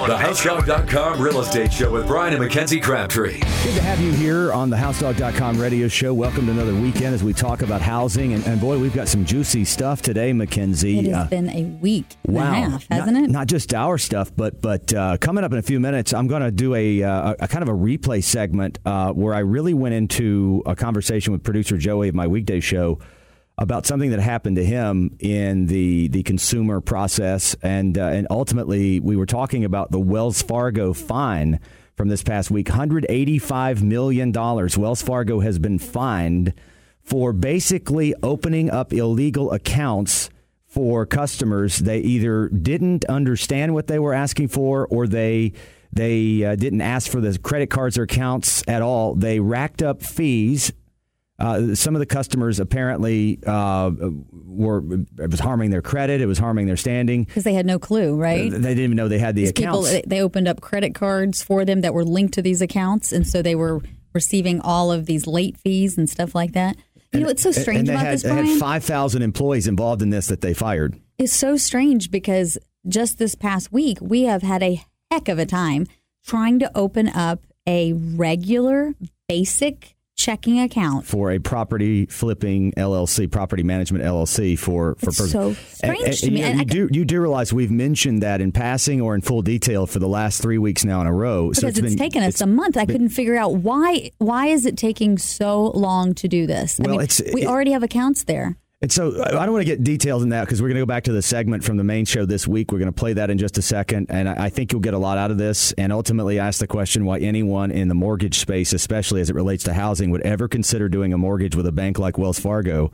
The HouseDog.com Real Estate Show with Brian and Mackenzie Crabtree. Good to have you here on the HouseDog.com radio show. Welcome to another weekend as we talk about housing. And, and boy, we've got some juicy stuff today, Mackenzie. It has Uh, been a week and Wow, a half, hasn't not, it? Not just our stuff, but but uh, coming up in a few minutes, I'm going to do a, uh, a kind of a replay segment uh, where I really went into a conversation with producer Joey of my weekday show about something that happened to him in the the consumer process, and uh, and ultimately we were talking about the Wells Fargo fine from this past week, 185 million dollars. Wells Fargo has been fined for basically opening up illegal accounts for customers. They either didn't understand what they were asking for, or they they uh, didn't ask for the credit cards or accounts at all. They racked up fees. Uh, some of the customers apparently uh, were it was harming their credit. It was harming their standing. Because they had no clue, right? They didn't even know they had the These people, accounts. they opened up credit cards for them that were linked to these accounts, and so they were receiving all of these late fees and stuff like that. You know what's so strange and they about had, this, they had five thousand employees involved in this that they fired. It's so strange because just this past week, we have had a heck of a time trying to open up a regular, basic checking account. for a property flipping LLC, property management LLC for for It's pers- so strange And- to and me. You, And you do you do realize we've mentioned that in passing or in full detail for the last three weeks now in a row. because it's, been- taken us it's a month. I couldn't figure out why. Why is it taking so long to do this? I mean, it's- we it- already have accounts there. And so I I don't want to get details in that because we're going to go back to the segment from the main show this week. We're going to play that in just a second. And I think you'll get a lot out of this and ultimately ask the question why anyone in the mortgage space, especially as it relates to housing, would ever consider doing a mortgage with a bank like Wells Fargo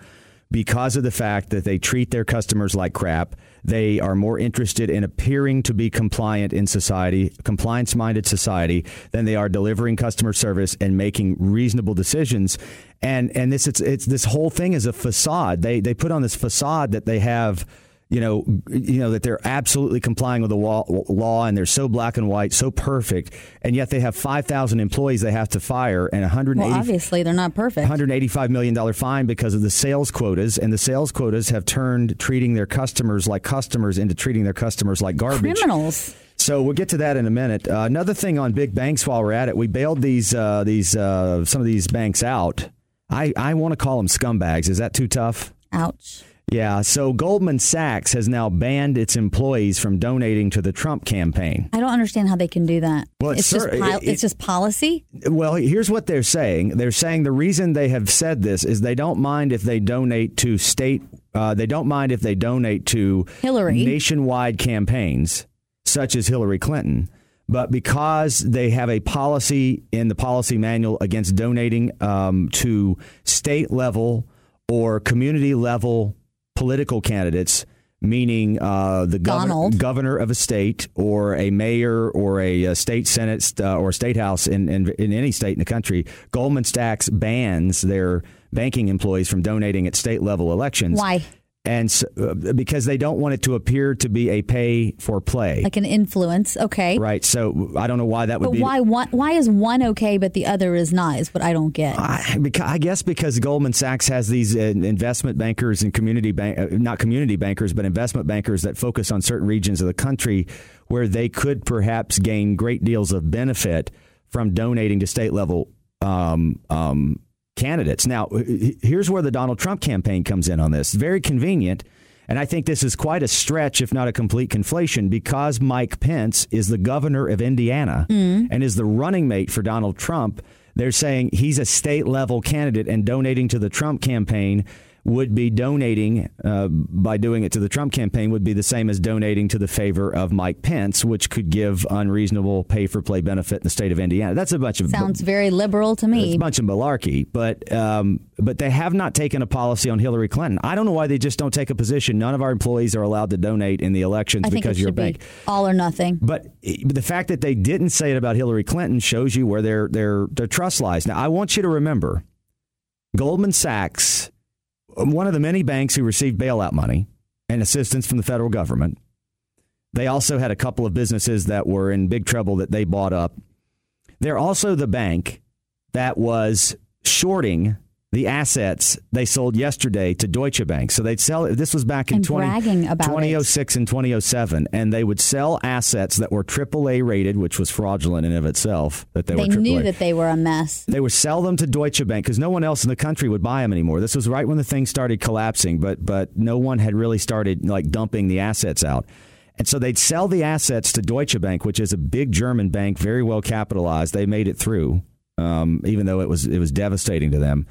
because of the fact that they treat their customers like crap. They are more interested in appearing to be compliant in society, compliance minded society, than they are delivering customer service and making reasonable decisions. And and this it's, it's this whole thing is a facade. They they put on this facade that they have you know, you know that they're absolutely complying with the law, and they're so black and white, so perfect, and yet they have five thousand employees they have to fire and 180, Well, obviously they're not perfect. $185 million fine because of the sales quotas. And the sales quotas have turned treating their customers like customers into treating their customers like garbage. Criminals. So we'll get to that in a minute. Uh, another thing on big banks while we're at it, we bailed these uh, these uh, some of these banks out. I, I want to call them scumbags. Is that too tough? Ouch. Yeah. So Goldman Sachs has now banned its employees from donating to the Trump campaign. I don't understand how they can do that. Well, it's it's just pol- it- it's just policy. Well, here's what they're saying. They're saying the reason they have said this is they don't mind if they donate to state. Uh, they don't mind if they donate to Hillary. nationwide campaigns such as Hillary Clinton. But because they have a policy in the policy manual against donating um, to state level or community level political candidates, meaning uh, the governor, governor of a state or a mayor or a, uh state senate uh, or state house in, in, in any state in the country, Goldman Sachs bans their banking employees from donating at state level elections. Why? And so, uh, because they don't want it to appear to be a pay for play. Like an influence. Okay. Right. So I don't know why that would But be. why one? Why is one okay but the other is not? Is what I don't get. I, because, I guess because Goldman Sachs has these uh, investment bankers and community bank, uh, not community bankers, but investment bankers that focus on certain regions of the country where they could perhaps gain great deals of benefit from donating to state level um, um, candidates. Now, uh, here's where the Donald Trump campaign comes in on this. Very convenient. And I think this is quite a stretch, if not a complete conflation, because Mike Pence is the governor of Indiana mm. and is the running mate for Donald Trump. They're saying he's a state level candidate, and donating to the Trump campaign would be donating uh, by doing it to the Trump campaign would be the same as donating to the favor of Mike Pence, which could give unreasonable pay for play benefit in the state of Indiana. That's a bunch of Sounds very liberal to it's me. a bunch of malarkey, but um, but they have not taken a policy on Hillary Clinton. I don't know why they just don't take a position. None of our employees are allowed to donate in the elections because you're a bank. be all or nothing. But the fact that they didn't say it about Hillary Clinton shows you where their their their trust lies. Now, I want you to remember, Goldman Sachs, Um, one of the many banks who received bailout money and assistance from the federal government. They also had a couple of businesses that were in big trouble that they bought up. They're also the bank that was shorting the assets they sold yesterday to Deutsche Bank. So they'd sell. This was back in And 20, bragging about it. 2006 and 2007. And they would sell assets that were AAA rated, which was fraudulent in and of itself. That they, They were knew that they were a mess. They would sell them to Deutsche Bank because no one else in the country would buy them anymore. This was right when the thing started collapsing, but but no one had really started like dumping the assets out. And so they'd sell the assets to Deutsche Bank, which is a big German bank, very well capitalized. They made it through, um, even though it was it was devastating to them.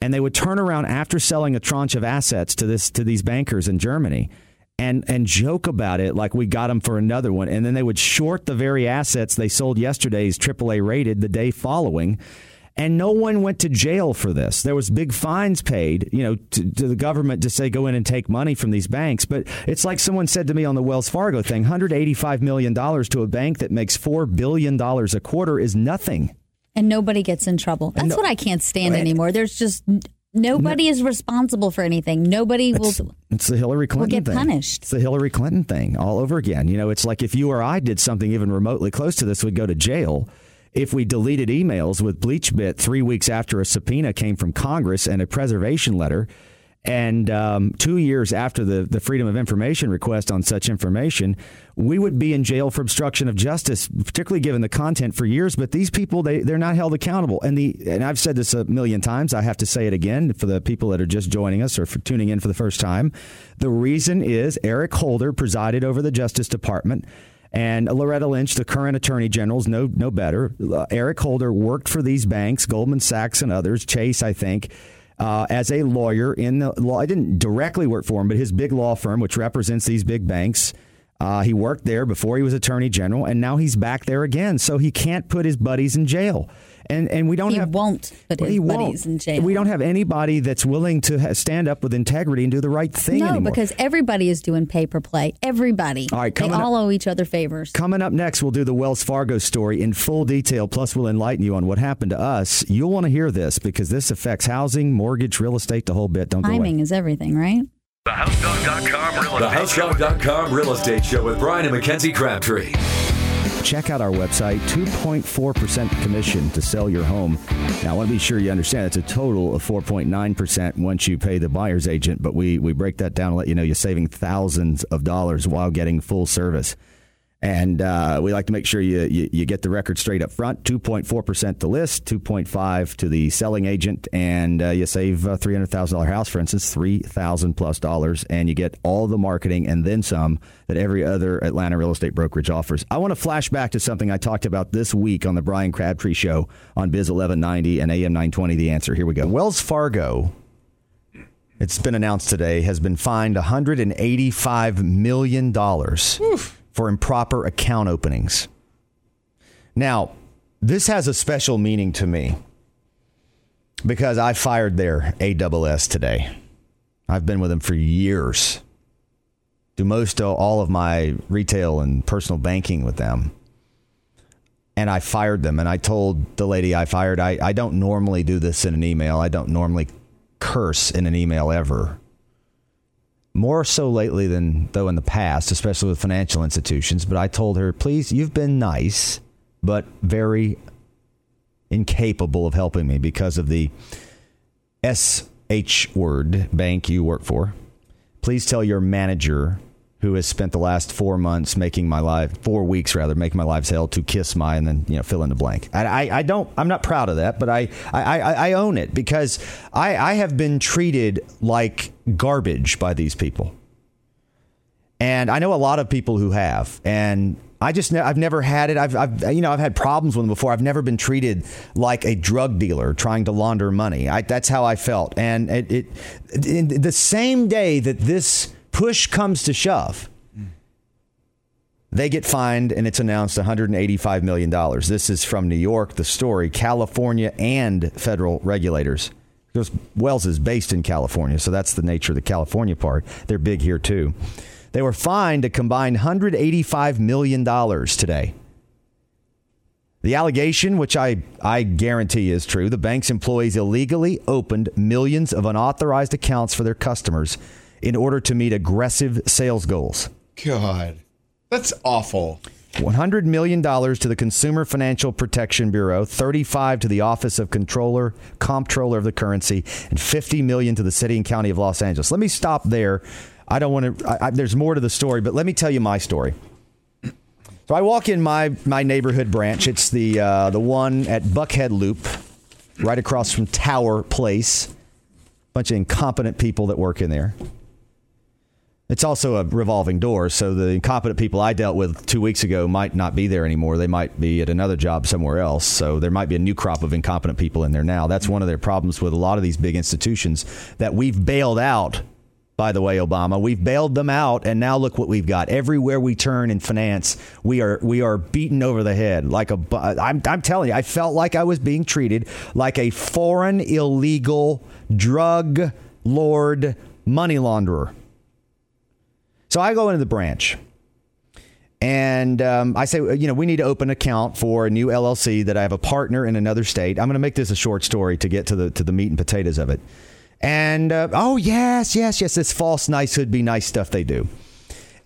And they would turn around after selling a tranche of assets to this to these bankers in Germany and and joke about it like we got them for another one. And then they would short the very assets they sold yesterday's AAA rated the day following. And no one went to jail for this. There was big fines paid you know to, to the government to say go in and take money from these banks. But it's like someone said to me on the Wells Fargo thing 185 million dollars to a bank that makes 4 billion dollars a quarter is nothing And nobody gets in trouble. That's no- what I can't stand and- anymore. There's just nobody is responsible for anything. Nobody will. It's, it's the Hillary Clinton Will get thing. punished. It's the Hillary Clinton thing all over again. You know, it's like if you or I did something even remotely close to this, we'd go to jail. If we deleted emails with BleachBit three weeks after a subpoena came from Congress and a preservation letter, and um, two years after the, the Freedom of Information request on such information, we would be in jail for obstruction of justice, particularly given the content for years. But these people, they, they're not held accountable. And the and I've said this a million times. I have to say it again for the people that are just joining us or for tuning in for the first time. The reason is Eric Holder presided over the Justice Department. And Loretta Lynch, the current attorney general, is no, no better. Eric Holder worked for these banks, Goldman Sachs and others, Chase, I think, uh, as a lawyer in the law. I didn't directly work for him, but his big law firm, which represents these big banks, uh, he worked there before he was attorney general, and now he's back there again. So he can't put his buddies in jail, and and we don't He have won't put his he buddies won't. in jail. We don't have anybody that's willing to ha- stand up with integrity and do the right thing no, anymore. because everybody is doing paper play. Everybody. All right, they all owe each other favors. Coming up next, we'll do the Wells Fargo story in full detail, plus, we'll enlighten you on what happened to us. You'll want to hear this because this affects housing, mortgage, real estate, the whole bit. Don't. Timing is everything, right? TheHouseDog.com real estate. TheHouseDog.com real estate show with Brian and Mackenzie Crabtree. Check out our website, 2.4% commission to sell your home. Now, I want to be sure you understand it's a total of 4.9% once you pay the buyer's agent, but we, we break that down and let you know you're saving thousands of dollars while getting full service. And uh, we like to make sure you, you, you get the record straight up front. 2.4% to list, 2.5 to the selling agent, and uh, you save a $300,000 house, for instance, 3000 plus dollars, and you get all the marketing and then some that every other Atlanta real estate brokerage offers. I want to flash back to something I talked about this week on the Brian Crabtree Show on Biz 1190 and AM 920. The answer. Here we go. Wells Fargo it's been announced today, has been fined $185 million for improper account openings. Now, this has a special meaning to me because I fired their AWS today. I've been with them for years. Do most of all of my retail and personal banking with them. And I fired them. And I told the lady I fired, I, I don't normally do this in an email. I don't normally curse in an email ever. More so lately than though in the past, especially with financial institutions. But I told her, please, you've been nice, but very incapable of helping me because of the SH word bank you work for. Please tell your manager who has spent the last four months making my life, four weeks rather, making my lives hell to kiss my and then, you know, fill in the blank. I, I, I don't, I'm not proud of that, but I, I, I, own it because I, I have been treated like garbage by these people. And I know a lot of people who have. And I just ne- I've never had it. I've, I've you know I've had problems with them before. I've never been treated like a drug dealer trying to launder money. I, that's how I felt. And it, it the same day that this push comes to shove, they get fined and it's announced 185 million dollars. This is from New York. The story: California and federal regulators. Because Wells is based in California, so that's the nature of the California part. They're big here too. They were fined a combined $185 million today. The allegation, which I, I guarantee is true, the bank's employees illegally opened millions of unauthorized accounts for their customers in order to meet aggressive sales goals. God, that's awful. $100 million to the Consumer Financial Protection Bureau, 35 to the Office of Controller, Comptroller of the Currency, and 50 million to the City and County of Los Angeles. Let me stop there. I don't want to there's more to the story, but let me tell you my story. So I walk in my my neighborhood branch. It's the uh, the one at Buckhead Loop, right across from Tower Place. Bunch of incompetent people that work in there. It's also a revolving door, so the incompetent people I dealt with two weeks ago might not be there anymore. They might be at another job somewhere else. So there might be a new crop of incompetent people in there now. That's one of their problems with a lot of these big institutions that we've bailed out. By the way, Obama, we've bailed them out, and now look what we've got. Everywhere we turn in finance, we are we are beaten over the head like a. I'm I'm telling you, I felt like I was being treated like a foreign illegal drug lord money launderer. So I go into the branch. And um, I say, you know, we need to open an account for a new LLC that I have a partner in another state. I'm going to make this a short story to get to the to the meat and potatoes of it. And uh, oh yes, yes, yes, this false nice nicehood be nice stuff they do.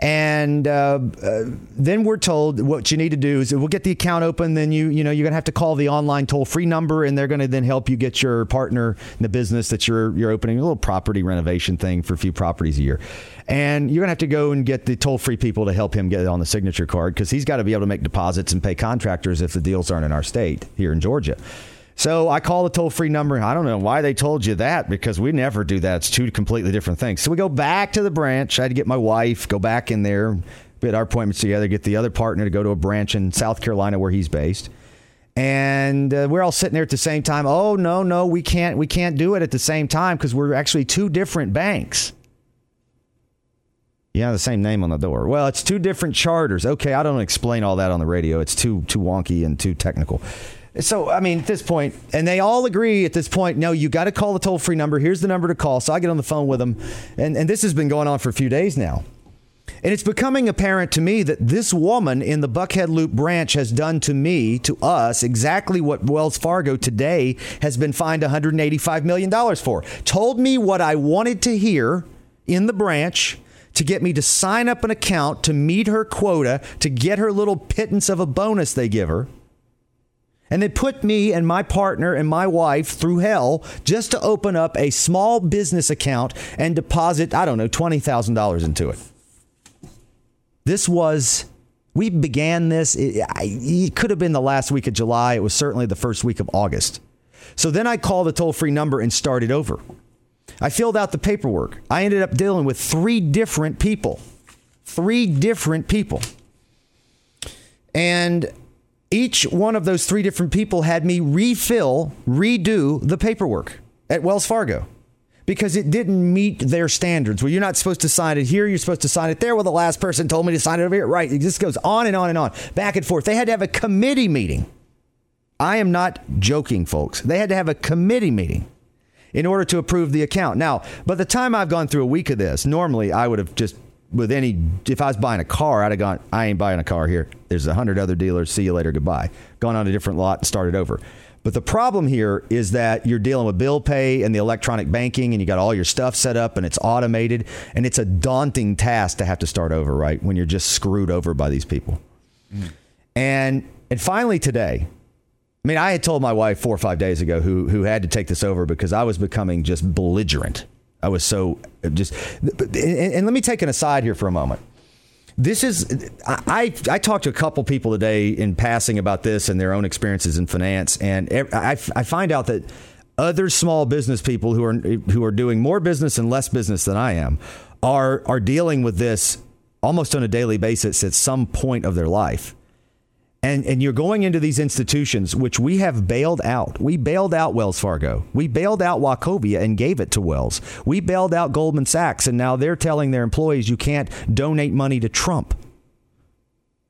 And uh, uh, then we're told what you need to do is we'll get the account open. Then you you know you're gonna have to call the online toll free number, and they're gonna then help you get your partner in the business that you're you're opening a little property renovation thing for a few properties a year. And you're gonna have to go and get the toll free people to help him get it on the signature card because he's got to be able to make deposits and pay contractors if the deals aren't in our state here in Georgia. So I call the toll free number. I don't know why they told you that because we never do that. It's two completely different things. So we go back to the branch. I had to get my wife, go back in there, get our appointments together, get the other partner to go to a branch in South Carolina where he's based. And uh, we're all sitting there at the same time. Oh no, no, we can't. We can't do it at the same time because we're actually two different banks. Yeah, the same name on the door. Well, it's two different charters. Okay, I don't explain all that on the radio. It's too too wonky and too technical. So, I mean, at this point, and they all agree at this point, no, you got to call the toll free number. Here's the number to call. So I get on the phone with them. And, and this has been going on for a few days now. And it's becoming apparent to me that this woman in the Buckhead Loop branch has done to me, to us, exactly what Wells Fargo today has been fined $185 million for. Told me what I wanted to hear in the branch to get me to sign up an account to meet her quota, to get her little pittance of a bonus they give her and they put me and my partner and my wife through hell just to open up a small business account and deposit, I don't know, $20,000 into it. This was, we began this, it, it could have been the last week of July. It was certainly the first week of August. So then I called the toll free number and started over. I filled out the paperwork. I ended up dealing with three different people. Three different people. And each one of those three different people had me refill, redo the paperwork at Wells Fargo because it didn't meet their standards. Well, you're not supposed to sign it here, you're supposed to sign it there. Well, the last person told me to sign it over here. Right. It just goes on and on and on, back and forth. They had to have a committee meeting. I am not joking, folks. They had to have a committee meeting in order to approve the account. Now, by the time I've gone through a week of this, normally I would have just with any if I was buying a car, I'd have gone, I ain't buying a car here. There's a hundred other dealers. See you later. Goodbye. Gone on a different lot and started over. But the problem here is that you're dealing with bill pay and the electronic banking, and you got all your stuff set up and it's automated, and it's a daunting task to have to start over, right? When you're just screwed over by these people. Mm. And and finally today, I mean, I had told my wife four or five days ago who who had to take this over because I was becoming just belligerent I was so uh, just. And, and let me take an aside here for a moment. This is I I talked to a couple people today in passing about this and their own experiences in finance, and I I find out that other small business people who are who are doing more business and less business than I am are are dealing with this almost on a daily basis at some point of their life. And, and you're going into these institutions, which we have bailed out. We bailed out Wells Fargo. We bailed out Wachovia and gave it to Wells. We bailed out Goldman Sachs, and now they're telling their employees you can't donate money to Trump.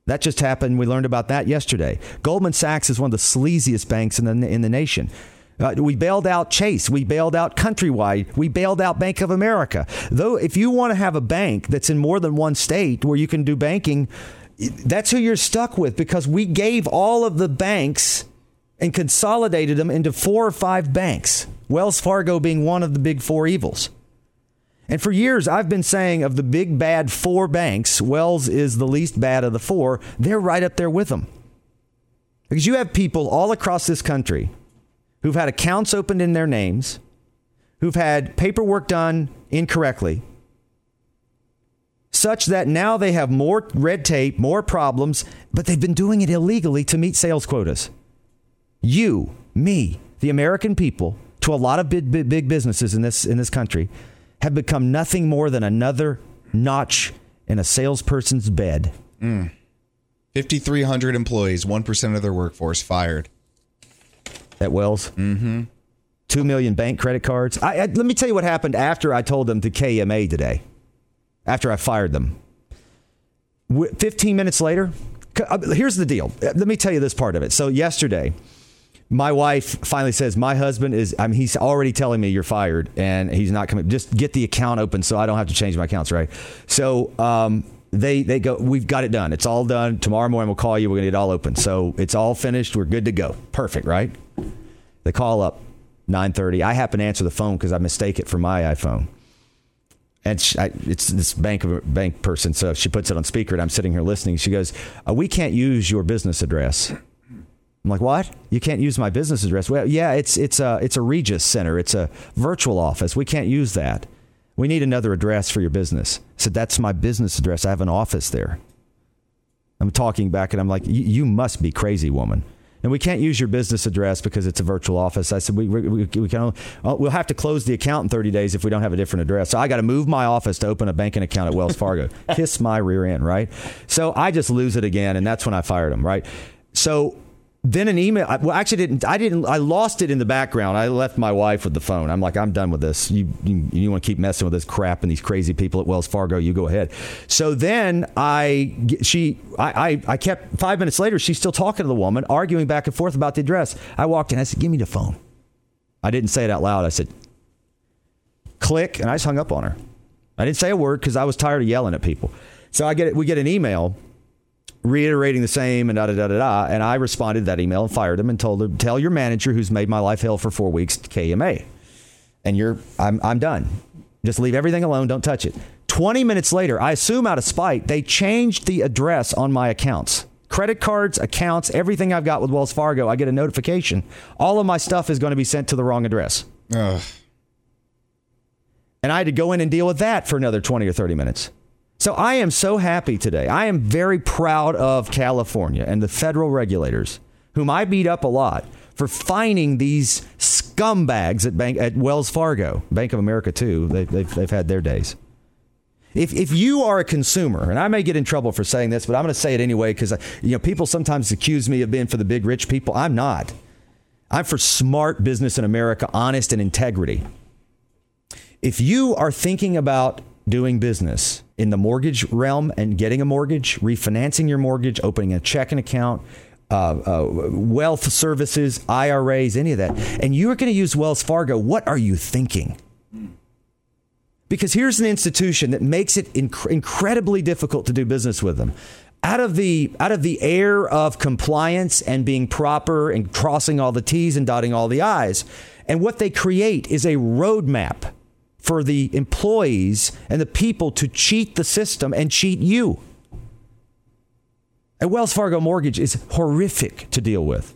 That just happened. We learned about that yesterday. Goldman Sachs is one of the sleaziest banks in the, in the nation. Uh, we bailed out Chase. We bailed out Countrywide. We bailed out Bank of America. Though, if you want to have a bank that's in more than one state where you can do banking, that's who you're stuck with because we gave all of the banks and consolidated them into four or five banks, Wells Fargo being one of the big four evils. And for years, I've been saying of the big bad four banks, Wells is the least bad of the four. They're right up there with them. Because you have people all across this country who've had accounts opened in their names, who've had paperwork done incorrectly, such that now they have more red tape, more problems, but they've been doing it illegally to meet sales quotas. You, me, the American people, to a lot of big, big, big businesses in this in this country, have become nothing more than another notch in a salesperson's bed. Mm. 5,300 employees, 1% of their workforce fired. At Wells? Mm-hmm. Two million bank credit cards. I, I, let me tell you what happened after I told them to KMA today, after I fired them. 15 minutes later, uh, here's the deal. Let me tell you this part of it. So, yesterday, my wife finally says, My husband is, I mean, he's already telling me you're fired and he's not coming. Just get the account open so I don't have to change my accounts, right? So, um, they they go we've got it done it's all done tomorrow morning we'll call you we're going to get it all open so it's all finished we're good to go perfect right they call up 9.30 i happen to answer the phone because i mistake it for my iphone and she, I, it's this bank bank person so she puts it on speaker and i'm sitting here listening she goes uh, we can't use your business address I'm like, what? You can't use my business address? Well, yeah, it's it's a it's a Regus Center. It's a virtual office. We can't use that. We need another address for your business. I said, that's my business address. I have an office there. I'm talking back and I'm like, you must be crazy, woman. And we can't use your business address because it's a virtual office. I said, we, we, we can only, we'll have to close the account in 30 days if we don't have a different address. So I got to move my office to open a banking account at Wells Fargo. Kiss my rear end, right? So I just lose it again. And that's when I fired him, right? So then an email. I, well, actually, didn't I didn't I lost it in the background. I left my wife with the phone. I'm like, I'm done with this. You you, you want to keep messing with this crap and these crazy people at Wells Fargo? You go ahead. So then I she I I, I kept five minutes later. She's still talking to the woman, arguing back and forth about the address. I walked in. I said, "Give me the phone." I didn't say it out loud. I said, "Click," and I just hung up on her. I didn't say a word because I was tired of yelling at people. So I get. We get an email reiterating the same and da da da da da. And I responded to that email and fired him and told him, tell your manager who's made my life hell for four weeks, KMA. And you're, I'm, I'm done. Just leave everything alone. Don't touch it. 20 minutes later, I assume out of spite, they changed the address on my accounts. Credit cards, accounts, everything I've got with Wells Fargo, I get a notification. All of my stuff is going to be sent to the wrong address. Ugh. And I had to go in and deal with that for another 20 or 30 minutes. So I am so happy today. I am very proud of California and the federal regulators, whom I beat up a lot for finding these scumbags at bank at Wells Fargo, Bank of America too. They, they've they've had their days. If if you are a consumer, and I may get in trouble for saying this, but I'm going to say it anyway because you know people sometimes accuse me of being for the big rich people. I'm not. I'm for smart business in America, honest and integrity. If you are thinking about doing business in the mortgage realm and getting a mortgage, refinancing your mortgage, opening a checking account, uh, uh, wealth services, IRAs, any of that, and you're going to use Wells Fargo, what are you thinking? Because here's an institution that makes it inc- incredibly difficult to do business with them. Out of the out of the air of compliance and being proper and crossing all the T's and dotting all the I's, and what they create is a roadmap for the employees and the people to cheat the system and cheat you. A Wells Fargo mortgage is horrific to deal with.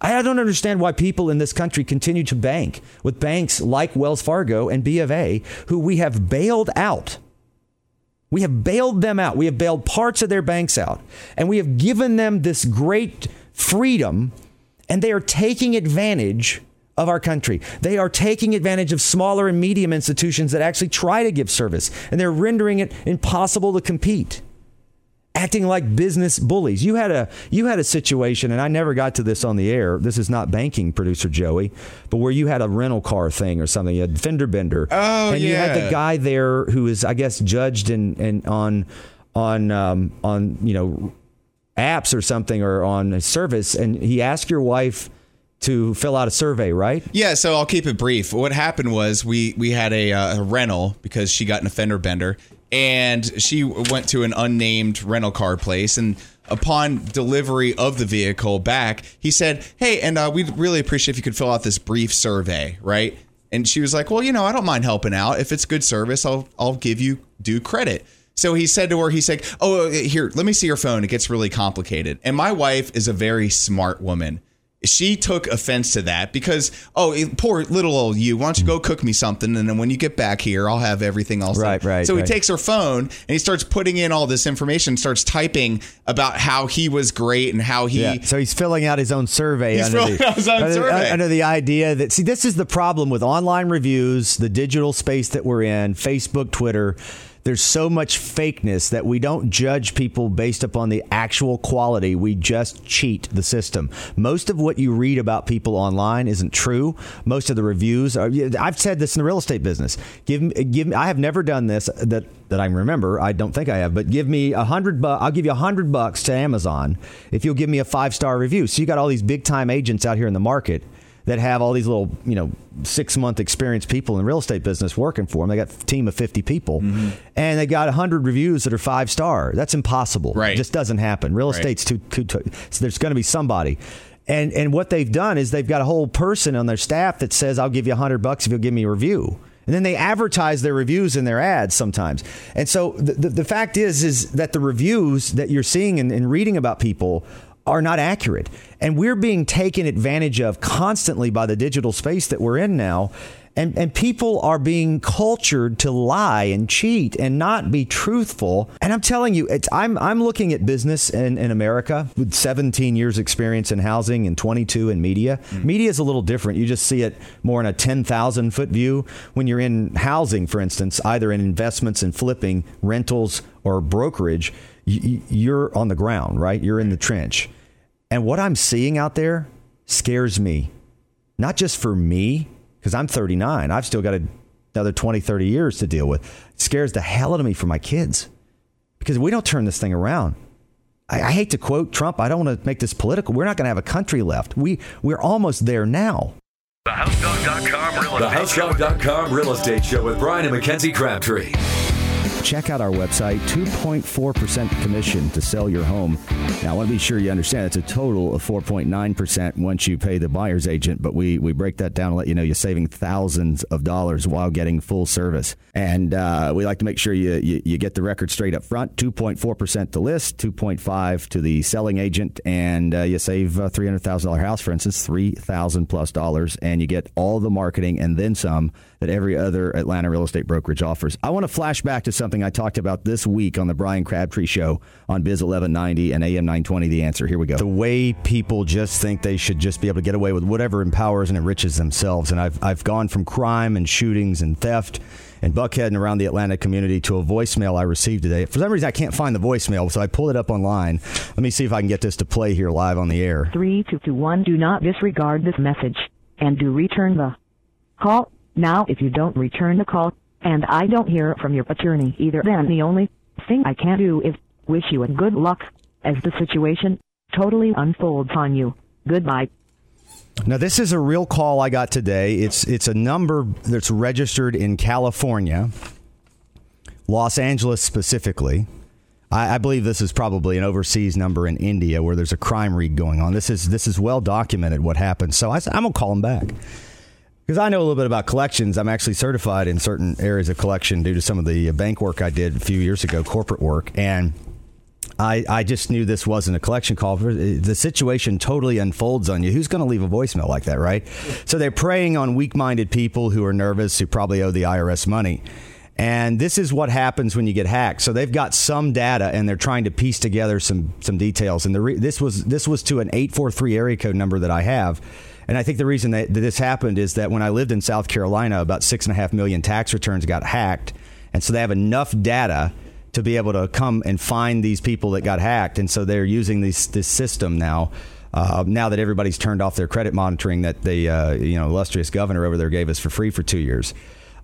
I don't understand why people in this country continue to bank with banks like Wells Fargo and B of A, who we have bailed out. We have bailed them out. We have bailed parts of their banks out. And we have given them this great freedom, and they are taking advantage of our country. They are taking advantage of smaller and medium institutions that actually try to give service, and they're rendering it impossible to compete. Acting like business bullies. You had a you had a situation, and I never got to this on the air. This is not banking, producer Joey, but where you had a rental car thing or something. You had fender bender. Oh and yeah. you had the guy there who is, I guess, judged and and on on um, on you know apps or something or on a service, and he asked your wife to fill out a survey, right? Yeah, so I'll keep it brief. What happened was we we had a, uh, a rental because she got an offender bender, and she went to an unnamed rental car place and upon delivery of the vehicle back, he said, "Hey, and uh, we'd really appreciate if you could fill out this brief survey, right?" And she was like, "Well, you know, I don't mind helping out. If it's good service, I'll I'll give you due credit." So he said to her, he's like, "Oh, here, let me see your phone. It gets really complicated." And my wife is a very smart woman she took offense to that because oh poor little old you why don't you go cook me something and then when you get back here i'll have everything else right right so right. he takes her phone and he starts putting in all this information starts typing about how he was great and how he yeah. so he's filling out his own survey he's under filling the, out his own under, survey. under the idea that see this is the problem with online reviews the digital space that we're in facebook twitter there's so much fakeness that we don't judge people based upon the actual quality. We just cheat the system. Most of what you read about people online isn't true. Most of the reviews are. I've said this in the real estate business. Give me, give me. I have never done this that that I remember. I don't think I have, but give me a hundred bucks. I'll give you a hundred bucks to Amazon if you'll give me a five star review. So you got all these big time agents out here in the market that have all these little, you know, six month experienced people in real estate business working for them. They got a team of 50 people mm-hmm. and they got 100 reviews that are five star. That's impossible. Right. It just doesn't happen. Real right. estate's too, too, too so there's going to be somebody. And, and what they've done is they've got a whole person on their staff that says, I'll give you 100 bucks if you'll give me a review. And then they advertise their reviews in their ads sometimes. And so the, the, the fact is, is that the reviews that you're seeing and, and reading about people are not accurate. And we're being taken advantage of constantly by the digital space that we're in now. And, and people are being cultured to lie and cheat and not be truthful. And I'm telling you, I'm, I'm looking at business in, in America with 17 years experience in housing and 22 in media. Mm-hmm. Media is a little different. You just see it more in a 10,000 foot view. When you're in housing, for instance, either in investments and flipping, rentals, or brokerage, you're on the ground, right? You're in the trench. And what I'm seeing out there scares me, not just for me, because I'm 39. I've still got another 20, 30 years to deal with. It scares the hell out of me for my kids because we don't turn this thing around. I, I hate to quote Trump. I don't want to make this political. We're not going to have a country left. We, we're almost there now. TheHouseDog.com real, the real estate show with Brian and Mackenzie Crabtree check out our website 2.4% commission to sell your home. Now, I want to be sure you understand it's a total of 4.9% once you pay the buyer's agent, but we, we break that down and let you know you're saving thousands of dollars while getting full service. And uh, we like to make sure you, you, you get the record straight up front 2.4% to list, 2.5 to the selling agent, and uh, you save a $300,000 house, for instance, 3000 plus dollars, and you get all the marketing and then some that every other Atlanta real estate brokerage offers. I want to flash back to something I talked about this week on the Brian Crabtree Show on Biz 1190 and AM 920. The answer. Here we go. The way people just think they should just be able to get away with whatever empowers and enriches themselves. And I've, I've gone from crime and shootings and theft and buckhead and around the Atlanta community to a voicemail I received today. For some reason, I can't find the voicemail, so I pulled it up online. Let me see if I can get this to play here live on the air. 3221, do not disregard this message and do return the call. Now, if you don't return the call, and I don't hear from your attorney either, then the only thing I can do is wish you a good luck as the situation totally unfolds on you. Goodbye. Now this is a real call I got today. It's it's a number that's registered in California, Los Angeles specifically. I, I, believe this is probably an overseas number in India where there's a crime ring going on. This is this is well documented what happened. So I, I'm gonna call him back because I know a little bit about collections. I'm actually certified in certain areas of collection due to some of the uh, bank work I did a few years ago, corporate work, and I, I just knew this wasn't a collection call. The situation totally unfolds on you. Who's going to leave a voicemail like that, right? So they're preying on weak minded people who are nervous, who probably owe the IRS money. And this is what happens when you get hacked. So they've got some data, and they're trying to piece together some some details. And the re- this was this was to an eight four three area code number that I have and I think the reason that, this happened is that when I lived in South Carolina, about six and a half million tax returns got hacked. And so they have enough data to be able to come and find these people that got hacked. And so they're using this, this system now. Uh, now that everybody's turned off their credit monitoring that the uh, you know illustrious governor over there gave us for free for two years.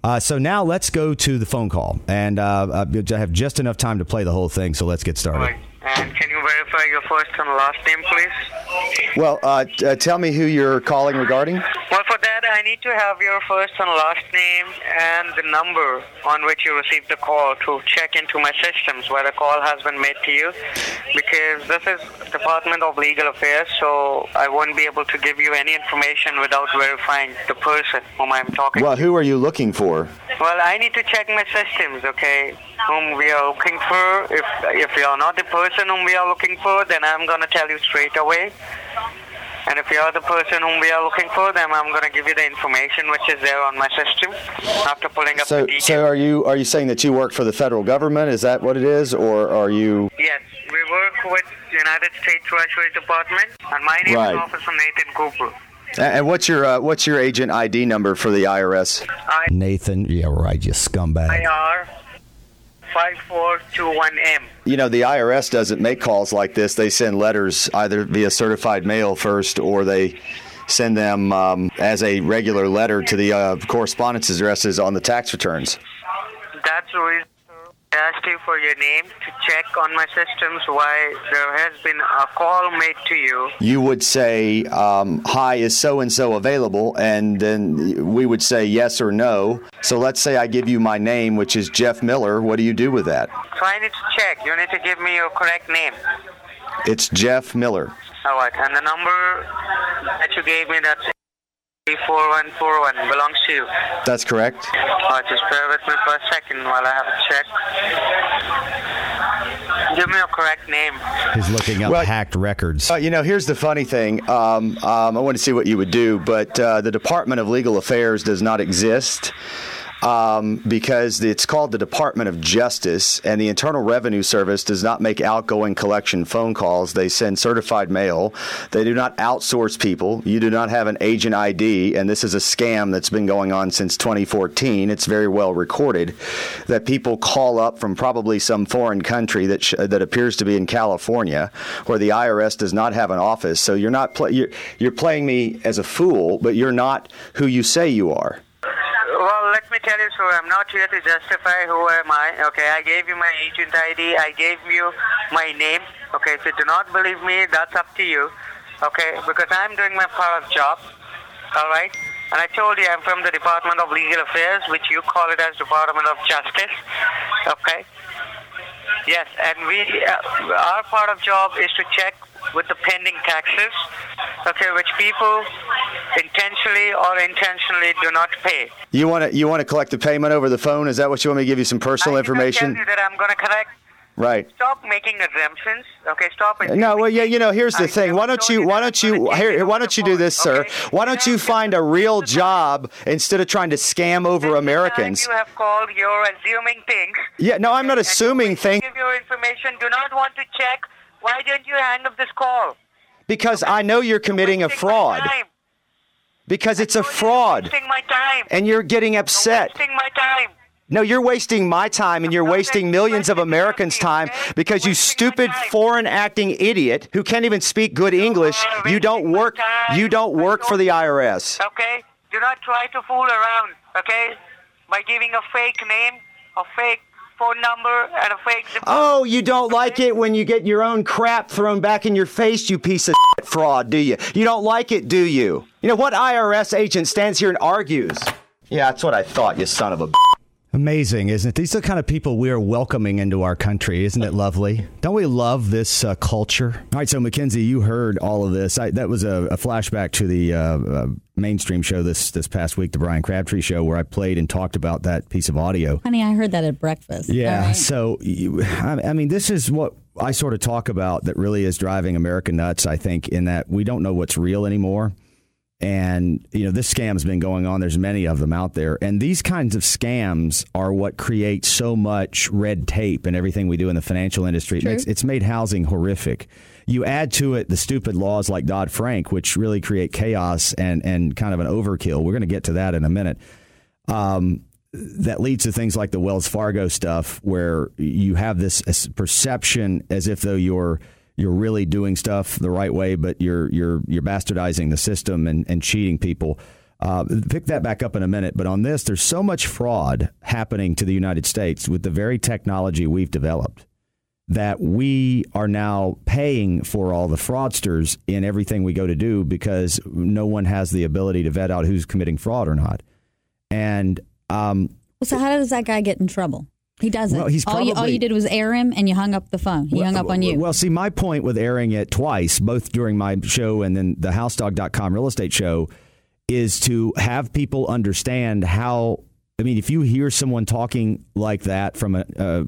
Uh, so now let's go to the phone call, and uh, I have just enough time to play the whole thing. So let's get started. And can you verify your first and last name, please? Well, uh, uh, tell me who you're calling regarding. Well, for that, I need to have your first and last name and the number on which you received the call to check into my systems where the call has been made to you because this is Department of Legal Affairs, so I won't be able to give you any information without verifying the person whom I'm talking Well, to. who are you looking for? Well, I need to check my systems, okay? Whom we are looking for. If if you are not the person whom we are looking for, then I'm gonna tell you straight away. And if you are the person whom we are looking for, then I'm gonna give you the information which is there on my system after pulling up So, the details. so are you are you saying that you work for the federal government? Is that what it is, or are you? Yes, we work with United States Treasury Department, and my name Right. is Officer Nathan Cooper. And what's your uh, what's your agent ID number for the IRS? I Nathan, yeah, right, you scumbag. IR 5421M. You know, the IRS doesn't make calls like this. They send letters either via certified mail first, or they send them um, as a regular letter to the uh, correspondence addresses on the tax returns. That's the reason I asked you for your name to check on my systems why there has been a call made to you. You would say, um, "Hi, is so and so available?" and then we would say yes or no. So let's say I give you my name, which is Jeff Miller. What do you do with that? So I need to check. You need to give me your correct name. It's Jeff Miller. All right. And the number that you gave me, that's 4141, belongs to you. That's correct. All right, just bear with me for a second while I have a check. Give me your correct name. He's looking up Well- hacked records. Uh, you know, here's the funny thing. Um, um, I want to see what you would do, but uh, the Department of Legal Affairs does not exist. Um, because it's called the Department of Justice, and the Internal Revenue Service does not make outgoing collection phone calls. They send certified mail. They do not outsource people. You do not have an agent ID, and this is a scam that's been going on since 2014. It's very well recorded that people call up from probably some foreign country that sh- that appears to be in California, where the IRS does not have an office. So you're not pl- you're, you're playing me as a fool, but you're not who you say you are. Well, let me tell you, so I'm not here to justify who am I. Okay, I gave you my agent ID. I gave you my name. Okay, if you do not believe me, that's up to you. Okay, because I'm doing my part of job. All right. And I told you I'm from the Department of Legal Affairs, which you call it as Department of Justice. Okay. Yes, and we uh, our part of job is to check with the pending taxes, okay, which people intentionally or intentionally do not pay. You want to you want to collect the payment over the phone? Is that what you want me to give you some personal I information? tell you that I'm going to collect. Right. Stop making assumptions. Okay, stop it. No, well, yeah, you know, here's the I thing. Why don't you, why don't you, here, why don't you do this, sir? okay? Why don't you find a real job instead of trying to scam over Americans? You have called, you're assuming things. Yeah, no, I'm not assuming things Give your information. Do not want to check. Why didn't you hang up this call? because I know you're committing a Wasting my fraud. Because it's a You're fraud, Wasting my time. and you're getting upset. Wasting my time. No, you're wasting my time and you're wasting millions of Americans' time because you stupid foreign acting idiot who can't even speak good English. You don't work you don't work for the. IRS. Okay? Do not try to fool around, okay? By giving a fake name, a fake phone number, and a fake zip Oh, you don't like it when you get your own crap thrown back in your face, you piece of fraud, do you? You don't like it, do you? You know what IRS agent stands here and argues? Yeah, that's what I thought, you son of a. Amazing, isn't it? These are the kind of people we are welcoming into our country. Isn't it lovely? Don't we love this uh, culture? All right, so Mackenzie, you heard all of this. I, that was a, a flashback to the uh, uh, mainstream show this this past week, the Brian Crabtree show, where I played and talked about that piece of audio. Honey, I heard that at breakfast. Yeah. Right. So, you, I I mean, this is what I sort of talk about that really is driving America nuts, I think, in that we don't know what's real anymore. And, you know, this scam's been going on. There's many of them out there. And these kinds of scams are what create so much red tape and everything we do in the financial industry. It makes, it's made housing horrific. You add to it the stupid laws like Dodd Frank, which really create chaos and, and kind of an overkill. We're going to get to that in a minute Um, that leads to things like the Wells Fargo stuff, where you have this perception as if though you're you're really doing stuff the right way, but you're you're you're bastardizing the system and, and cheating people. Uh, pick that back up in a minute, but on this, there's so much fraud happening to the United States with the very technology we've developed. that we are now paying for all the fraudsters in everything we go to do because no one has the ability to vet out who's committing fraud or not. And um, so how does that guy get in trouble? He doesn't. Well, he's all, you, all you did was air him, and you hung up the phone. He hung up on you. Well, see, my point with airing it twice, both during my show and then the housedog.com real estate show, is to have people understand how. I mean, if you hear someone talking like that from a uh,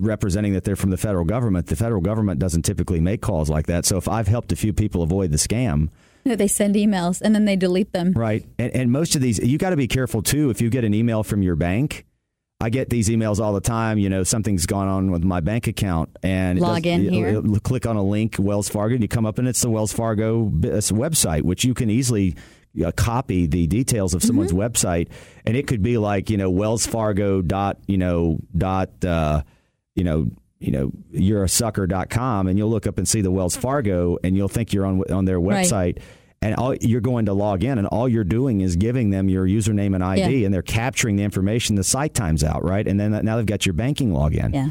representing that they're from the federal government, the federal government doesn't typically make calls like that. So if I've helped a few people avoid the scam, no, they send emails and then they delete them. Right. And, and most of these, you got to be careful too. If you get an email from your bank, I get these emails all the time. You know, something's gone on with my bank account, and it Log does- in you- here. you click on a link, Wells Fargo, and you come up, and it's the Wells Fargo website, which you can easily uh, copy the details of someone's Mm-hmm. website, and it could be like you know Wells Fargo dot you know dot uh, you know you know you're a sucker.com and you'll look up and see the Wells Fargo and you'll think you're on on their Right. And all you're going to log in and all you're doing is giving them your username and ID Yeah. and they're capturing the information the site times out right and then now they've got your banking login Yeah.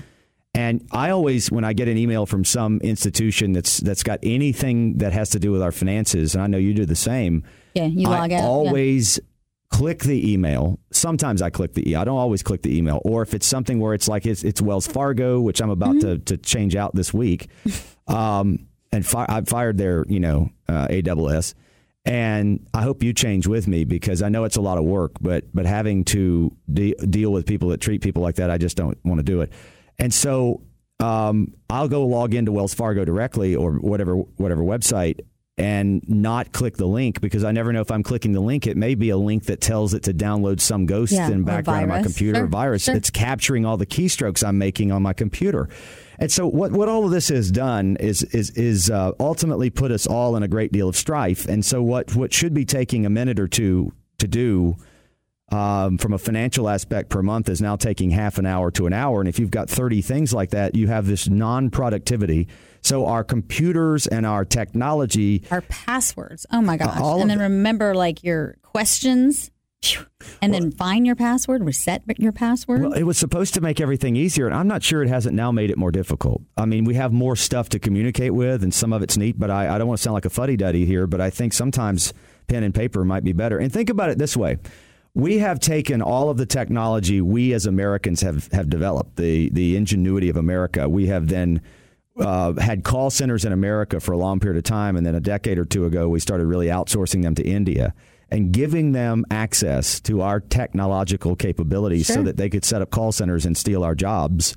and I always, when I get an email from some institution that's that's got anything that has to do with our finances, and I know you do the same. Yeah, you log I out. yeah. always click the email. Sometimes I click the. e- I don't always click the email. Or if it's something where it's like it's, it's Wells Fargo, which I'm about Mm-hmm. to, to change out this week, um, and fi- I fired their you know uh, AWS. And I hope you change with me because I know it's a lot of work, but but having to de- deal with people that treat people like that, I just don't want to do it. And so um, I'll go log into Wells Fargo directly or whatever whatever website and not click the link because I never know if I'm clicking the link. It may be a link that tells it to download some ghost Yeah, in background of my computer or Sure, virus sure. that's capturing all the keystrokes I'm making on my computer. And so what, what all of this has done is is is uh, ultimately put us all in a great deal of strife. And so what what should be taking a minute or two to do um, from a financial aspect per month is now taking half an hour to an hour. And if you've got 30 things like that, you have this non productivity. So our computers and our technology. Our passwords. Oh my gosh. and then remember like your questions. And then find your password, reset your password. Well, it was supposed to make everything easier, and I'm not sure it hasn't now made it more difficult. I mean, we have more stuff to communicate with, and some of it's neat, but I, I don't want to sound like a fuddy duddy here, but I think sometimes pen and paper might be better. And think about it this way. We have taken all of the technology we as Americans have, have developed, the, the ingenuity of America. We have then uh, had call centers in America for a long period of time, and then a decade or two ago, we started really outsourcing them to India and giving them access to our technological capabilities so that they could set up call centers and steal our jobs.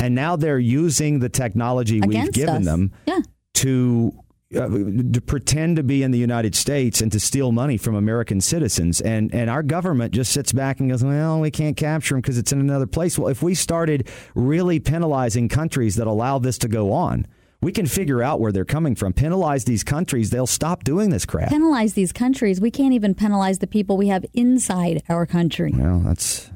And now they're using the technology we've given us. them Yeah. to uh, to pretend to be in the United States and to steal money from American citizens. And and our government just sits back and goes, well, we can't capture them because it's in another place. Well, if we started really penalizing countries that allow this to go on, we can figure out where they're coming from. Penalize these countries, they'll stop doing this crap. Penalize these countries. We can't even penalize the people we have inside our country. well, that's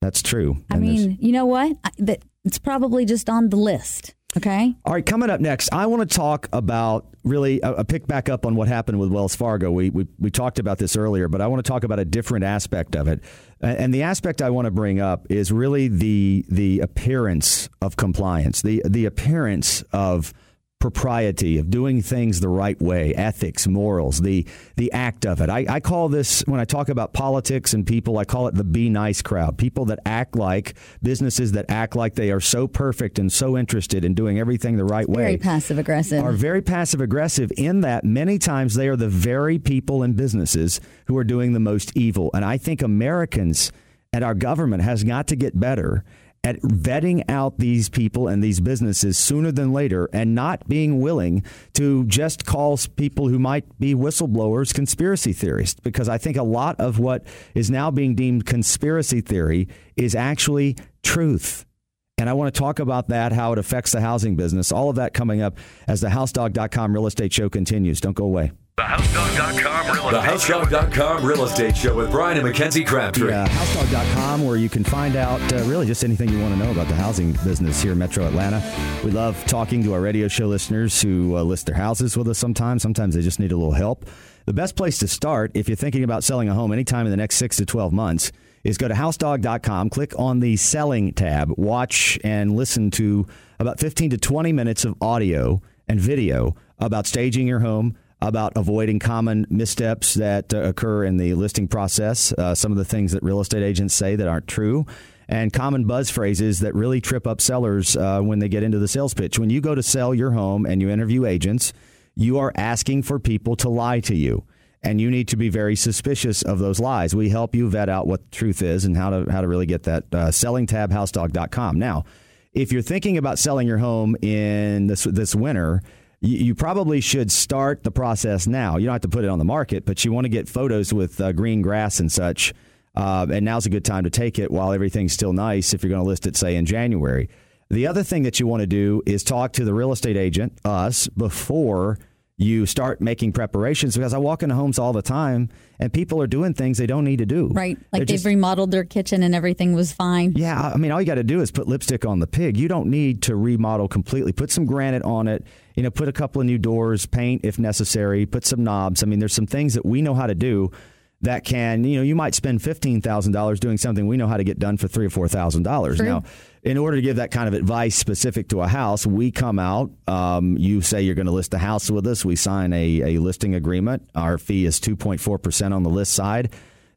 that's true. I And mean, you know what? I, it's probably just on the list. Okay. All right, coming up next, I want to talk about really a, a pick back up on what happened with Wells Fargo. We, we we talked about this earlier, but I want to talk about a different aspect of it. And the aspect I want to bring up is really the the appearance of compliance, the the appearance of propriety of doing things the right way, ethics, morals, the the act of it. I, I call this when I talk about politics and people, I call it the be nice crowd. People that act like businesses that act like they are so perfect and so interested in doing everything the right way Very passive aggressive. are very passive aggressive in that many times they are the very people and businesses who are doing the most evil. And I think Americans and our government has got to get better at vetting out these people and these businesses sooner than later and not being willing to just call people who might be whistleblowers conspiracy theorists because I think a lot of what is now being deemed conspiracy theory is actually truth. And I want to talk about that, how it affects the housing business, all of that coming up as the housedog.com real estate show continues. Don't go away. TheHouseDog.com Real Estate TheHouseDog.com Real Estate Show with Brian and Mackenzie Crabtree. Yeah, housedog.com, where you can find out uh, really just anything you want to know about the housing business here in Metro Atlanta. We love talking to our radio show listeners who uh, list their houses with us sometimes. Sometimes they just need a little help. The best place to start, if you're thinking about selling a home anytime in the next six to 12 months, is go to housedog.com, click on the selling tab, watch and listen to about 15 to 20 minutes of audio and video about staging your home, about avoiding common missteps that uh, occur in the listing process, uh, some of the things that real estate agents say that aren't true, and common buzz phrases that really trip up sellers uh, when they get into the sales pitch. When you go to sell your home and you interview agents, you are asking for people to lie to you and you need to be very suspicious of those lies. We help you vet out what the truth is and how to how to really get that. Uh, SellingTabHouseDog.com. Now, if you're thinking about selling your home in this this winter, you, you, probably should start the process now. You don't have to put it on the market, but you want to get photos with uh, green grass and such. Uh, and now's a good time to take it while everything's still nice. If you're going to list it, say in January. The other thing that you want to do is talk to the real estate agent, us, before you start making preparations because I walk into homes all the time and people are doing things they don't need to do. Right. Like They're they've just, remodeled their kitchen and everything was fine. Yeah. I mean, all you got to do is put lipstick on the pig. You don't need to remodel completely. Put some granite on it, you know, put a couple of new doors, paint if necessary, put some knobs. I mean, there's some things that we know how to do that can, you know, you might spend $15,000 doing something we know how to get done for three or $4,000. Now, in order to give that kind of advice specific to a house, we come out. Um, you say you're going to list a house with us. We sign a, a listing agreement. Our fee is 2.4% on the list side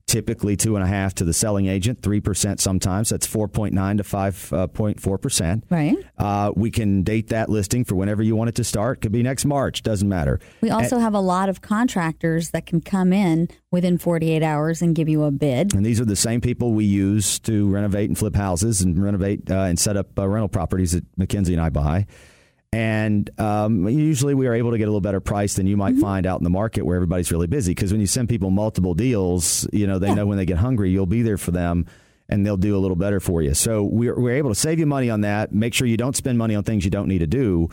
typically two and a half to the selling agent, three percent sometimes. That's four point nine to five uh, point four percent. Right. Uh, we can date that listing for whenever you want it to start. Could be next March. Doesn't matter. We also and, have a lot of contractors that can come in within forty eight hours and give you a bid. And these are the same people we use to renovate and flip houses and renovate uh, and set up uh, rental properties that McKenzie and I buy. And um, usually we are able to get a little better price than you might mm-hmm. find out in the market where everybody's really busy. Because when you send people multiple deals, you know, they yeah. know when they get hungry, you'll be there for them and they'll do a little better for you. So we're, we're able to save you money on that. Make sure you don't spend money on things you don't need to do.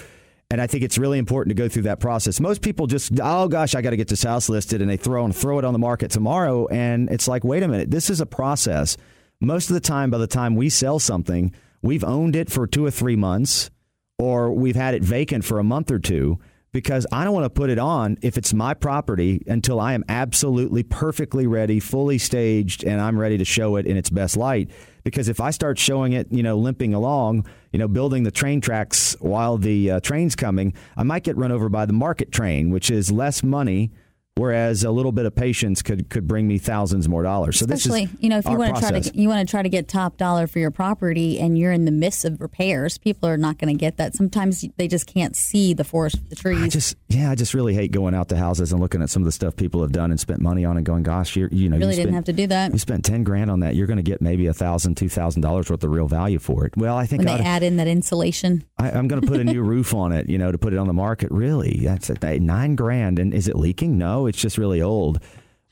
And I think it's really important to go through that process. Most people just, oh gosh, I got to get this house listed, and they throw and throw it on the market tomorrow. And it's like, wait a minute, this is a process. Most of the time, by the time we sell something, we've owned it for two or three months or we've had it vacant for a month or two because I don't want to put it on if it's my property until I am absolutely perfectly ready, fully staged, and I'm ready to show it in its best light. Because if I start showing it, you know, limping along, you know, building the train tracks while the uh, train's coming, I might get run over by the market train, which is less money whereas a little bit of patience could could bring me thousands more dollars. So this is Especially, you know, if you want to try to you want to try to get top dollar for your property and you're in the midst of repairs, people are not going to get that. Sometimes they just can't see the forest, for the trees. I just yeah, I just really hate going out to houses and looking at some of the stuff people have done and spent money on and going, gosh, you're you know, really you didn't have to do that. You spent ten grand on that. You're going to get maybe a thousand, two thousand dollars worth of real value for it. Well, I think when they add in that insulation, I, am going to put a new roof on it. You know, to put it on the market. Really, that's a, nine grand, and is it leaking? No, it's just really old.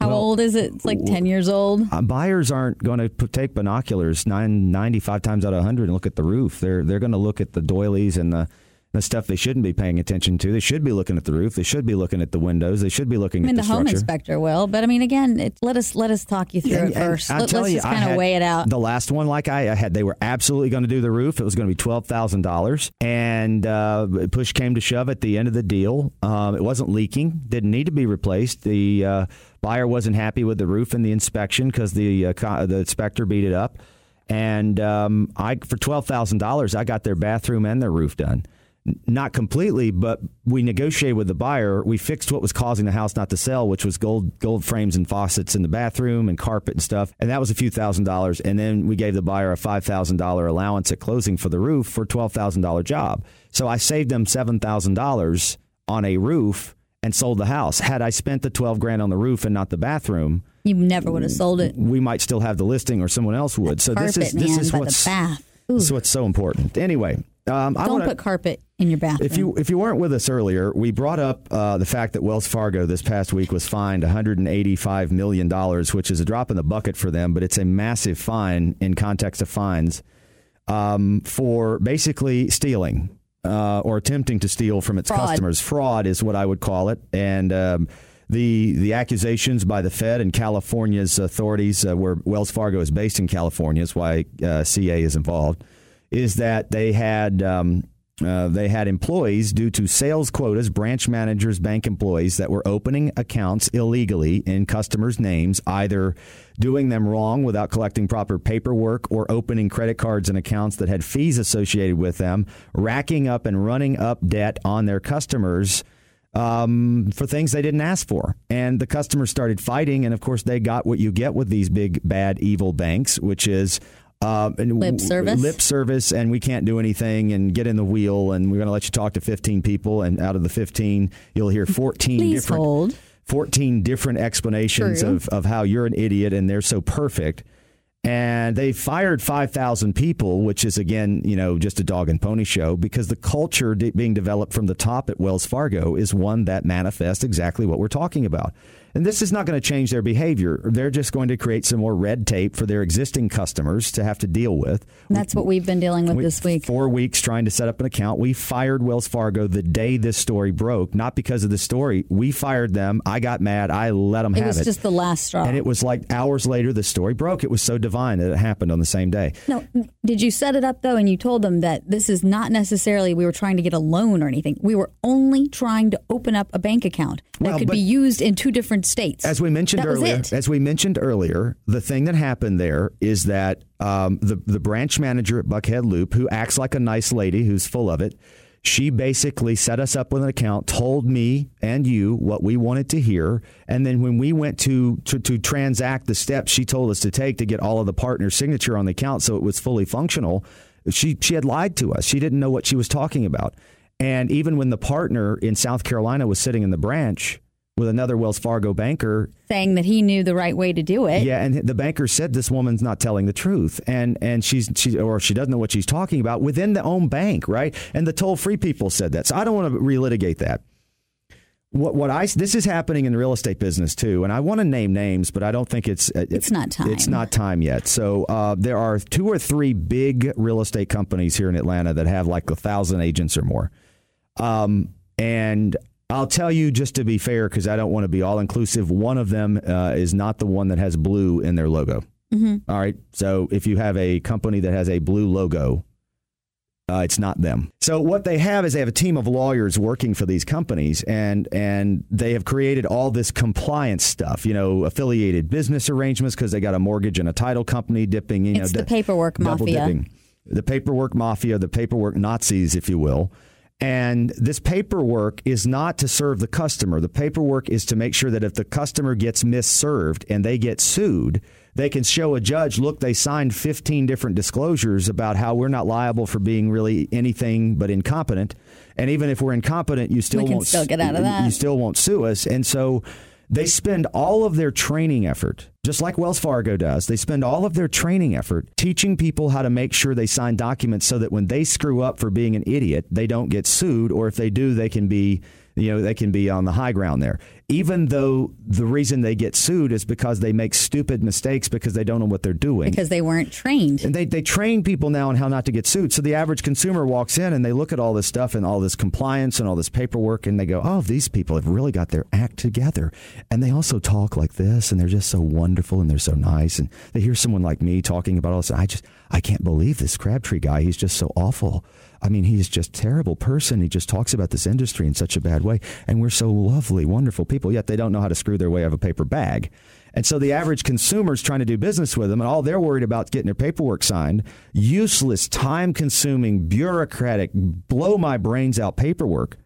How well, old is it? It's like 10 years old. Uh, buyers aren't going to take binoculars nine, 95 times out of 100 and look at the roof. They're, they're going to look at the doilies and the the stuff they shouldn't be paying attention to. They should be looking at the roof. They should be looking at the windows. They should be looking I mean, at the, the home inspector will, but I mean, again, it, let us let us talk you through and, it first. Let, us just kind of weigh it out. The last one, like I, I, had, they were absolutely going to do the roof. It was going to be twelve thousand dollars, and uh, push came to shove at the end of the deal. Um, it wasn't leaking. Didn't need to be replaced. The uh, buyer wasn't happy with the roof and the inspection because the uh, the inspector beat it up. And um, I, for twelve thousand dollars, I got their bathroom and their roof done not completely, but we negotiated with the buyer. We fixed what was causing the house not to sell, which was gold gold frames and faucets in the bathroom and carpet and stuff. And that was a few thousand dollars. And then we gave the buyer a five thousand dollar allowance at closing for the roof for a twelve thousand dollar job. So I saved them seven thousand dollars on a roof and sold the house. Had I spent the twelve grand on the roof and not the bathroom, you never would have sold it. We might still have the listing, or someone else would. That so this is this is what's this is what's so important. Anyway, um, Don't wanna, put carpet in your bathroom. If you if you weren't with us earlier, we brought up uh, the fact that Wells Fargo this past week was fined 185 million dollars, which is a drop in the bucket for them, but it's a massive fine in context of fines um, for basically stealing uh, or attempting to steal from its Fraud. customers. Fraud is what I would call it, and. Um, the the accusations by the Fed and California's authorities, uh, where Wells Fargo is based in California, is why uh, CA is involved is that they had um, Uh, they had employees due to sales quotas, branch managers, bank employees that were opening accounts illegally in customers' names, either doing them wrong without collecting proper paperwork or opening credit cards and accounts that had fees associated with them, racking up and running up debt on their customers. Um, for things they didn't ask for. And the customers started fighting. And of course, they got what you get with these big, bad, evil banks, which is uh, lip service. Lip service, and we can't do anything, and get in the wheel, and we're going to let you talk to 15 people, and out of the 15, you'll hear 14 Please different hold. 14 different explanations True. of, of how you're an idiot and they're so perfect. And they fired 5,000 people, which is, again, you know, just a dog and pony show because the culture de- being developed from the top at Wells Fargo is one that manifests exactly what we're talking about. And this is not going to change their behavior. They're just going to create some more red tape for their existing customers to have to deal with. That's what we've been dealing with We- this week. Four weeks trying to set up an account. We fired Wells Fargo the day this story broke, not because of the story. We fired them. I got mad. I let them It have was it. just the last straw. and it was like hours later, the story broke. It was so divine that it happened on the same day. No, did you set it up though? And you told them that this is not necessarily we were trying to get a loan or anything. We were only trying to open up a bank account that Well, could but- be used in two different states. As we mentioned That earlier, as we mentioned earlier, the thing that happened there is that um, the the branch manager at Buckhead Loop, who acts like a nice lady, who's full of it, she basically set us up with an account, told me and you what we wanted to hear, and then when we went to, to to transact the steps she told us to take to get all of the partners' signature on the account so it was fully functional, she she had lied to us. She didn't know what she was talking about. And even when the partner in South Carolina was sitting in the branch with another Wells Fargo banker, saying that he knew the right way to do it. yeah, and the banker said this woman's not telling the truth, and and she's she or she doesn't know what she's talking about within the own bank, right? And the toll free people said that, so I don't want to relitigate that. What what I this is happening in the real estate business too, and I want to name names, but I don't think it's It's not time. It's not time yet. So uh, there are two or three big real estate companies here in Atlanta that have like a thousand agents or more. Um, and I'll tell you just to be fair, because I don't want to be all inclusive. One of them uh, is not the one that has blue in their logo. All right. So if you have a company that has a blue logo, uh, it's not them. So what they have is they have a team of lawyers working for these companies, and and they have created all this compliance stuff. You know, affiliated business arrangements because they got a mortgage and a title company dipping. You It's know, the paperwork mafia. dipping. The paperwork mafia, the paperwork Nazis, if you will. And this paperwork is not to serve the customer. The paperwork is to make sure that if the customer gets misserved and they get sued, they can show a judge, look, they signed 15 different disclosures about how we're not liable for being really anything but incompetent. And even if we're incompetent, you still We won't still get out of that. You still won't sue us. And so they spend all of their training effort, just like Wells Fargo does, they spend all of their training effort teaching people how to make sure they sign documents so that when they screw up for being an idiot, they don't get sued, or if they do, they can be. You know, they can be on the high ground there. Even though the reason they get sued is because they make stupid mistakes because they don't know what they're doing. because they weren't trained. And they, they train people now on how not to get sued. So the average consumer walks in and they look at all this stuff and all this compliance and all this paperwork and they go, oh, these people have really got their act together. And they also talk like this and they're just so wonderful and they're so nice. And they hear someone like me talking about all this. I just, I can't believe this Crabtree guy. He's just so awful. I mean, he's just terrible person. He just talks about this industry in such a bad way. And we're so lovely, wonderful people, yet they don't know how to screw their way out of a paper bag. And so the average consumer's trying to do business with them, and all they're worried about is getting their paperwork signed. Useless, time consuming, bureaucratic, blow my brains out paperwork.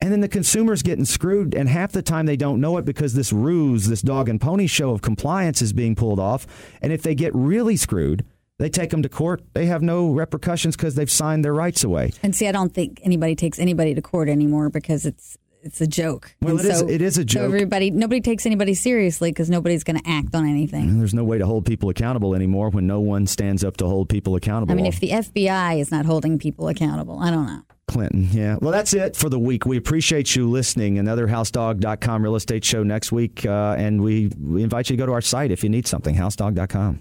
And then the consumer's getting screwed, and half the time they don't know it because this ruse, this dog and pony show of compliance is being pulled off. And if they get really screwed, they take them to court. They have no repercussions because they've signed their rights away. And see, I don't think anybody takes anybody to court anymore because it's it's a joke. Well, it is- so- it is a so joke. everybody, nobody takes anybody seriously because nobody's going to act on anything. And there's no way to hold people accountable anymore when no one stands up to hold people accountable. I mean, if the FBI is not holding people accountable, I don't know. Clinton. Yeah. Well, that's it for the week. We appreciate you listening. Another housedog.com real estate show next week. Uh, and we, we invite you to go to our site if you need something, housedog.com.